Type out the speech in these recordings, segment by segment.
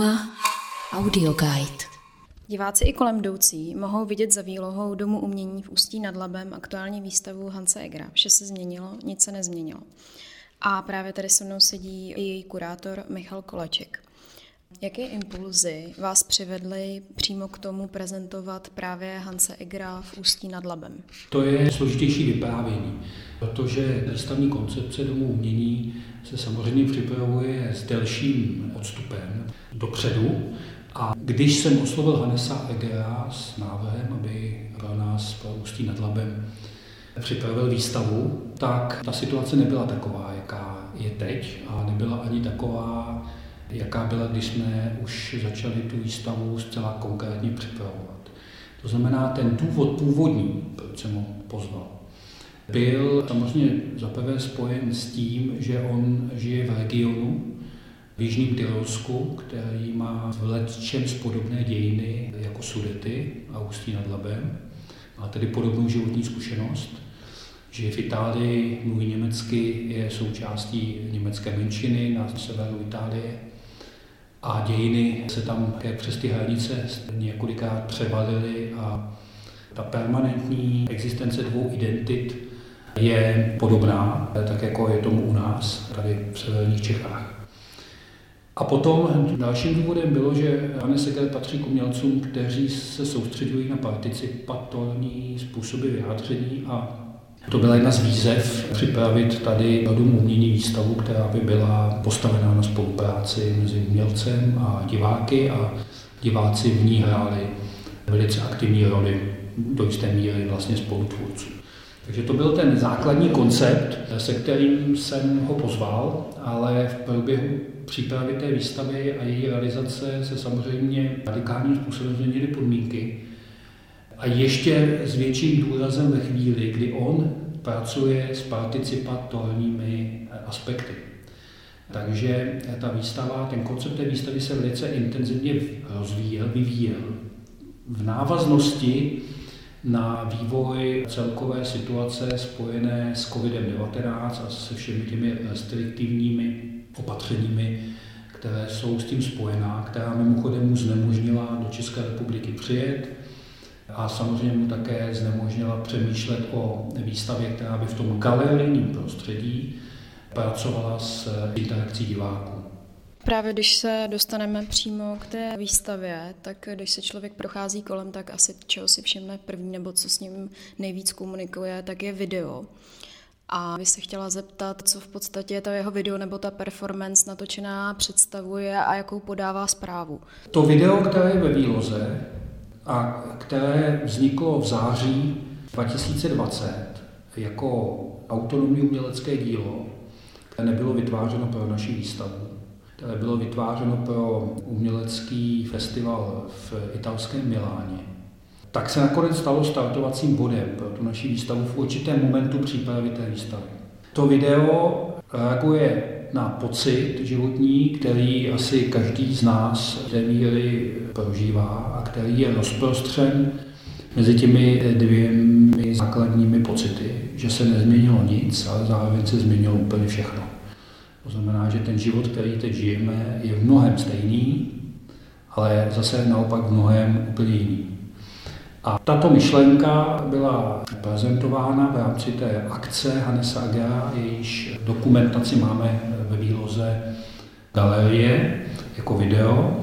Trauma Audio Guide. Diváci i kolem jdoucí mohou vidět za výlohou Domu umění v Ústí nad Labem aktuální výstavu Hanse Egra. Vše se změnilo, nic se nezměnilo. A právě tady se mnou sedí i její kurátor Michal Koleček. Jaké impulzy vás přivedly přímo k tomu prezentovat právě Hanse Egra v Ústí nad Labem? To je složitější vyprávění, protože výstavní koncepce Domu umění se samozřejmě připravuje s delším odstupem dopředu. A když jsem oslovil Hanesa Egera s návrhem, aby pro nás pro Ústí nad Labem připravil výstavu, tak ta situace nebyla taková, jaká je teď a nebyla ani taková, jaká byla, když jsme už začali tu výstavu zcela konkrétně připravovat. To znamená, ten důvod původní, proč jsem ho pozval, byl samozřejmě zaprvé spojen s tím, že on žije v regionu, v Jižním Tyrolsku, který má v letčem podobné dějiny jako Sudety a Ústí nad Labem. Má tedy podobnou životní zkušenost. Žije v Itálii, mluví německy, je součástí německé menšiny na severu Itálie. A dějiny se tam přes ty hranice několikrát převalily a ta permanentní existence dvou identit je podobná, tak jako je tomu u nás, tady v severních Čechách. A potom dalším důvodem bylo, že Anne Seger patří k umělcům, kteří se soustředují na participatorní způsoby vyjádření a to byla jedna z výzev připravit tady Domu umění výstavu, která by byla postavená na spolupráci mezi umělcem a diváky a diváci v ní hráli velice aktivní roli do jisté míry vlastně spolutvůrců. Takže to byl ten základní koncept, se kterým jsem ho pozval, ale v průběhu přípravy té výstavy a její realizace se samozřejmě radikálním způsobem změnily podmínky. A ještě s větším důrazem ve chvíli, kdy on pracuje s participatorními aspekty. Takže ta výstava, ten koncept té výstavy se velice intenzivně rozvíjel, vyvíjel. V návaznosti na vývoj celkové situace spojené s COVID-19 a se všemi těmi restriktivními opatřeními, které jsou s tím spojená, která mimochodem mu znemožnila do České republiky přijet a samozřejmě mu také znemožnila přemýšlet o výstavě, která by v tom galerijním prostředí pracovala s interakcí diváků. Právě když se dostaneme přímo k té výstavě, tak když se člověk prochází kolem, tak asi čeho si všimne první nebo co s ním nejvíc komunikuje, tak je video. A vy se chtěla zeptat, co v podstatě to jeho video nebo ta performance natočená představuje a jakou podává zprávu. To video, které je ve výloze a které vzniklo v září 2020 jako autonomní umělecké dílo, které nebylo vytvářeno pro naši výstavu, které bylo vytvářeno pro umělecký festival v italském Miláně, tak se nakonec stalo startovacím bodem pro tu naši výstavu v určitém momentu přípravy té výstavy. To video reaguje na pocit životní, který asi každý z nás v té míry prožívá a který je rozprostřen mezi těmi dvěmi základními pocity, že se nezměnilo nic, ale zároveň se změnilo úplně všechno. To znamená, že ten život, který teď žijeme, je v mnohem stejný, ale zase naopak v mnohem úplně jiný. A tato myšlenka byla prezentována v rámci té akce Hanesa Agera, jejíž dokumentaci máme ve výloze galerie jako video,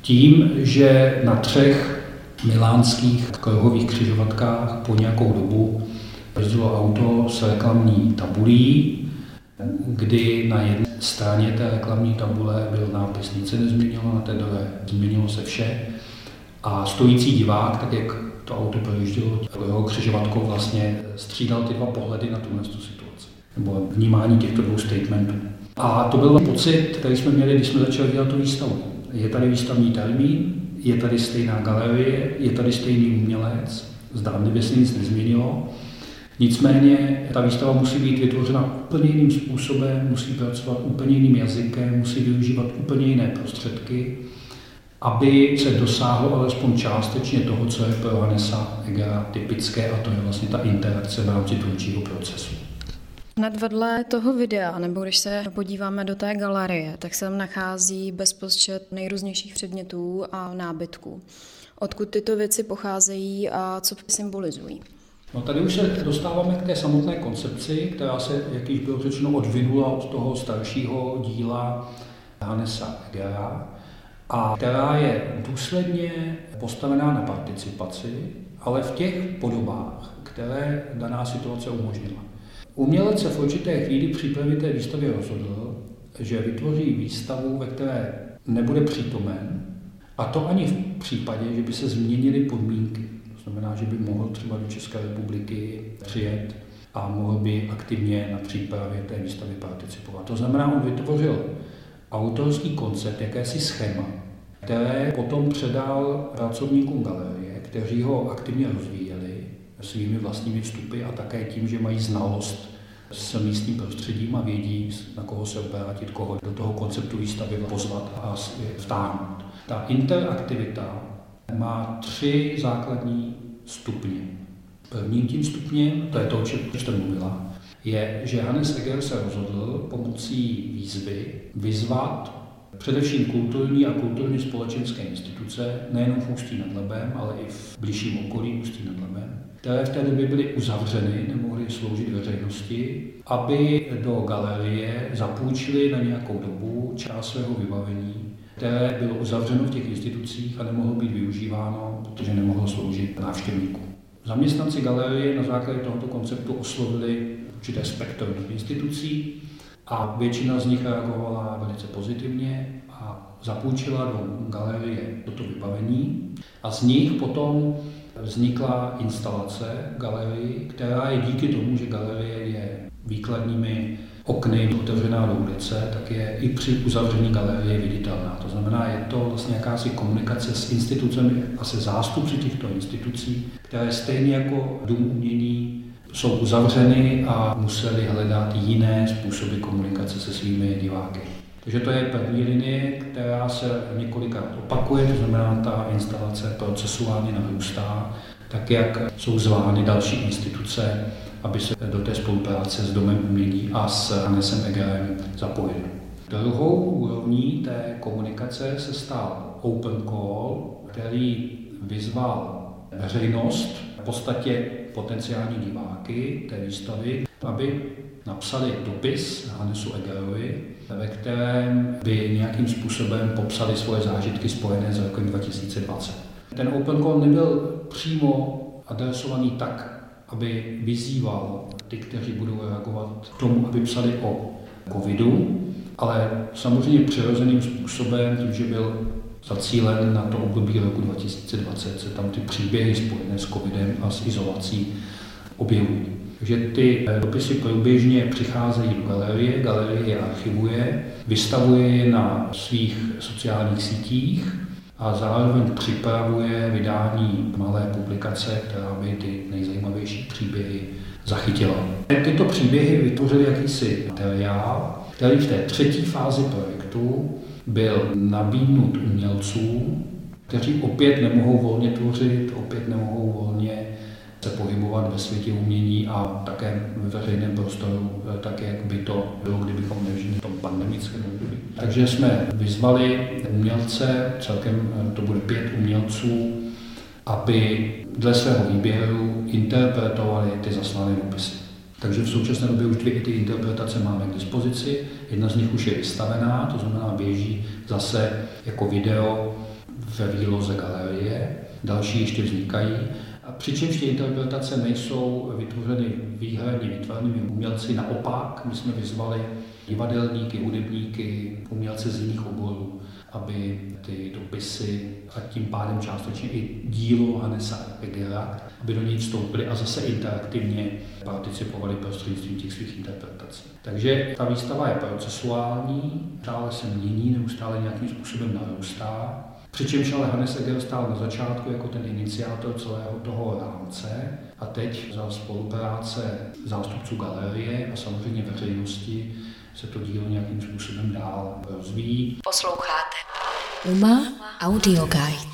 tím, že na třech milánských kruhových křižovatkách po nějakou dobu jezdilo auto s reklamní tabulí, kdy na jedné straně té reklamní tabule byl nápis Nic se nezměnilo, na té druhé změnilo se vše. A stojící divák, tak jak to auto projíždělo, jeho křižovatkou vlastně střídal ty dva pohledy na tuhle situaci. Nebo vnímání těchto dvou statementů. A to byl pocit, který jsme měli, když jsme začali dělat tu výstavu. Je tady výstavní termín, je tady stejná galerie, je tady stejný umělec, zdánlivě se nic nezměnilo, Nicméně ta výstava musí být vytvořena úplně jiným způsobem, musí pracovat úplně jiným jazykem, musí využívat úplně jiné prostředky, aby se dosáhlo alespoň částečně toho, co je pro Vanessa Egera typické, a to je vlastně ta interakce v rámci tvůrčího procesu. Hned vedle toho videa, nebo když se podíváme do té galerie, tak se tam nachází bezpočet nejrůznějších předmětů a nábytků. Odkud tyto věci pocházejí a co symbolizují? No tady už se dostáváme k té samotné koncepci, která se, jak již bylo řečeno, odvinula od toho staršího díla Hannesa Egera a která je důsledně postavená na participaci, ale v těch podobách, které daná situace umožnila. Umělec se v určité chvíli přípravy té výstavy rozhodl, že vytvoří výstavu, ve které nebude přítomen, a to ani v případě, že by se změnily podmínky. To znamená, že by mohl třeba do České republiky přijet a mohl by aktivně na přípravě té výstavy participovat. To znamená, on vytvořil autorský koncept, jakési schéma, které potom předal pracovníkům galerie, kteří ho aktivně rozvíjeli svými vlastními vstupy a také tím, že mají znalost s místním prostředím a vědí, na koho se obrátit, koho do toho konceptu výstavy pozvat a vtáhnout. Ta interaktivita má tři základní stupně. Prvním tím stupněm, to je to, o čem jste mluvila, je, že Hannes Eger se rozhodl pomocí výzvy vyzvat především kulturní a kulturně společenské instituce, nejenom v Ústí nad Labem, ale i v blížším okolí Ústí nad Labem, které v té době byly uzavřeny, nemohly sloužit veřejnosti, aby do galerie zapůjčili na nějakou dobu část svého vybavení, které bylo uzavřeno v těch institucích a nemohlo být využíváno, protože nemohlo sloužit návštěvníkům. Zaměstnanci galerie na základě tohoto konceptu oslovili určité spektrum institucí a většina z nich reagovala velice pozitivně a zapůjčila do galerie toto vybavení a z nich potom vznikla instalace galerii, která je díky tomu, že galerie je výkladními okny otevřená do ulice, tak je i při uzavření galerie viditelná. To znamená, je to vlastně jakási komunikace s institucemi a se zástupci těchto institucí, které stejně jako Dům umění jsou uzavřeny a museli hledat jiné způsoby komunikace se svými diváky. Takže to je první linie, která se několikrát opakuje, to znamená, ta instalace procesuálně narůstá, tak jak jsou zvány další instituce, aby se do té spolupráce s Domem umění a s Hannesem Egerem zapojili. Druhou úrovní té komunikace se stal Open Call, který vyzval veřejnost, v podstatě potenciální diváky té výstavy, aby napsali dopis Hannesu Egerovi, ve kterém by nějakým způsobem popsali svoje zážitky spojené s rokem 2020. Ten Open Call nebyl přímo adresovaný tak, aby vyzýval ty, kteří budou reagovat k tomu, aby psali o covidu, ale samozřejmě přirozeným způsobem, tím, že byl zacílen na to období roku 2020, se tam ty příběhy spojené s covidem a s izolací objevují. Takže ty eh, dopisy průběžně přicházejí do galerie, galerie je archivuje, vystavuje je na svých sociálních sítích a zároveň připravuje vydání malé publikace, která by ty nejzajímavější příběhy zachytila. Tyto příběhy vytvořily jakýsi materiál, který v té třetí fázi projektu byl nabídnut umělcům, kteří opět nemohou volně tvořit, opět nemohou volně se pohybovat ve světě umění a také ve veřejném prostoru, eh, tak jak by to bylo, kdybychom nežili v tom pandemickém období. Takže jsme vyzvali umělce, celkem eh, to bude pět umělců, aby dle svého výběru interpretovali ty zaslané dopisy. Takže v současné době už dvě ty interpretace máme k dispozici. Jedna z nich už je vystavená, to znamená běží zase jako video ve výloze galerie. Další ještě vznikají. A přičemž ty interpretace nejsou vytvořeny výhradně výtvarnými umělci, naopak my jsme vyzvali divadelníky, hudebníky, umělce z jiných oborů, aby ty dopisy a tím pádem částečně i dílo Hanesa Egera, aby do něj vstoupili a zase interaktivně participovali prostřednictvím těch svých interpretací. Takže ta výstava je procesuální, stále se mění, neustále nějakým způsobem narůstá Přičemž ale Hannes Eger stál na začátku jako ten iniciátor celého toho rámce a teď za spolupráce zástupců galerie a samozřejmě veřejnosti se to dílo nějakým způsobem dál rozvíjí. Posloucháte Uma Audio Guide.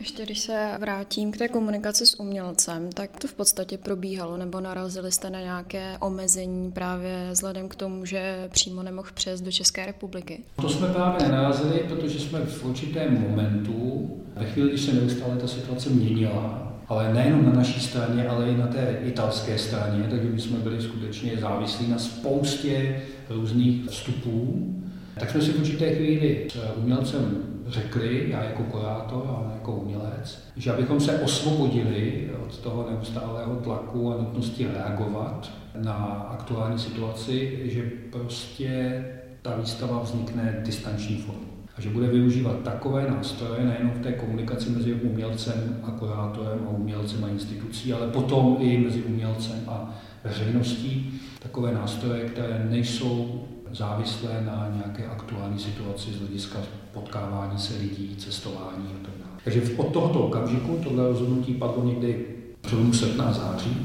Ještě když se vrátím k té komunikaci s umělcem, tak to v podstatě probíhalo, nebo narazili jste na nějaké omezení právě vzhledem k tomu, že přímo nemohl přes do České republiky? To jsme právě narazili, protože jsme v určitém momentu, ve chvíli, když se neustále ta situace měnila, ale nejenom na naší straně, ale i na té italské straně, takže my jsme byli skutečně závislí na spoustě různých vstupů, tak jsme si v určité chvíli s umělcem řekli, já jako kurátor a on jako umělec, že abychom se osvobodili od toho neustálého tlaku a nutnosti reagovat na aktuální situaci, že prostě ta výstava vznikne distanční formou a že bude využívat takové nástroje, nejenom v té komunikaci mezi umělcem a kurátorem a umělcem a institucí, ale potom i mezi umělcem a veřejností, takové nástroje, které nejsou závislé na nějaké aktuální situaci z hlediska potkávání se lidí, cestování a tak dále. Takže od tohoto okamžiku tohle rozhodnutí padlo někdy přelomu srpna září.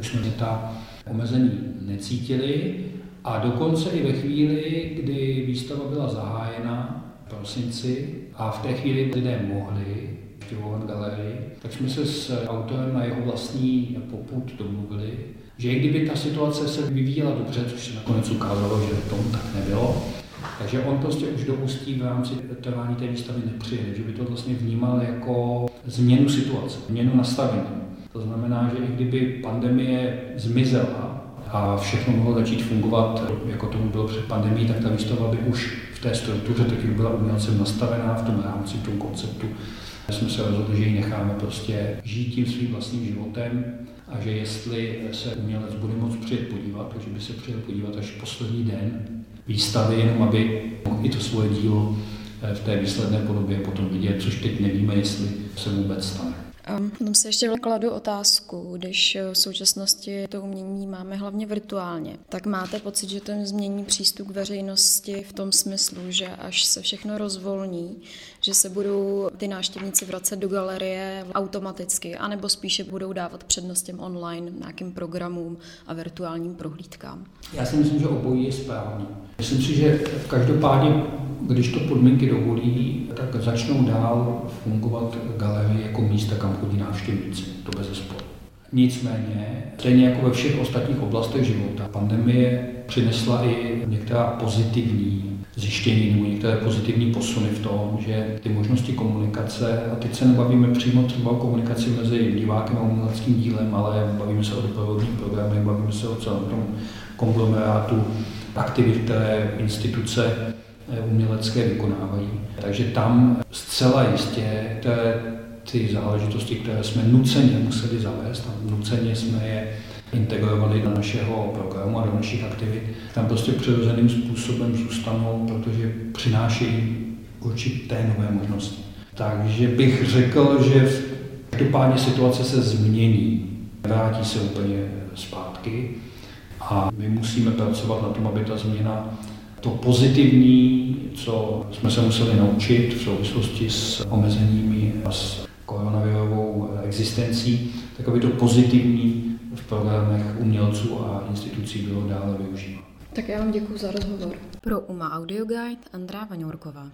Už jsme ta omezení necítili a dokonce i ve chvíli, kdy výstava byla zahájena v prosinci a v té chvíli lidé mohli navštěvovat galerii, tak jsme se s autorem na jeho vlastní poput domluvili, že i kdyby ta situace se vyvíjela dobře, což se nakonec ukázalo, že tomu tak nebylo, takže on prostě už do Ústí v rámci trvání té výstavy nepřijede, že by to vlastně vnímal jako změnu situace, změnu nastavení. To znamená, že i kdyby pandemie zmizela a všechno mohlo začít fungovat, jako tomu bylo před pandemí, tak ta výstava by už v té struktuře, tak jak byla umělcem nastavená v tom rámci, v tom konceptu, jsme se rozhodli, že ji necháme prostě žít tím svým vlastním životem a že jestli se umělec bude moct přijet podívat, takže by se přijel podívat až poslední den výstavy, jenom aby mohl i to svoje dílo eh, v té výsledné podobě potom vidět, což teď nevíme, jestli se vůbec stane. Potom si ještě kladu otázku, když v současnosti to umění máme hlavně virtuálně, tak máte pocit, že to změní přístup k veřejnosti v tom smyslu, že až se všechno rozvolní, že se budou ty návštěvníci vracet do galerie automaticky, anebo spíše budou dávat přednost těm online nějakým programům a virtuálním prohlídkám? Já si myslím, že obojí je správně. Myslím si, že každopádně když to podmínky dovolí, tak začnou dál fungovat galerie jako místa, kam chodí návštěvníci, to bez zesporu. Nicméně, stejně jako ve všech ostatních oblastech života, pandemie přinesla i některá pozitivní zjištění nebo některé pozitivní posuny v tom, že ty možnosti komunikace, a teď se nebavíme přímo třeba o komunikaci mezi divákem a uměleckým dílem, ale bavíme se o doprovodných programech, bavíme se o celém tom konglomerátu aktivit, které instituce umělecké vykonávají. Takže tam zcela jistě té, ty záležitosti, které jsme nuceně museli zavést, a nuceně jsme je integrovali do našeho programu a do našich aktivit, tam prostě přirozeným způsobem zůstanou, protože přinášejí určité nové možnosti. Takže bych řekl, že každopádně situace se změní, vrátí se úplně zpátky a my musíme pracovat na tom, aby ta změna to pozitivní, co jsme se museli naučit v souvislosti s omezeními a s koronavirovou existencí, tak aby to pozitivní v programech umělců a institucí bylo dále využívat. Tak já vám děkuji za rozhovor. Pro UMA Audio Guide Andrá Vaňourková.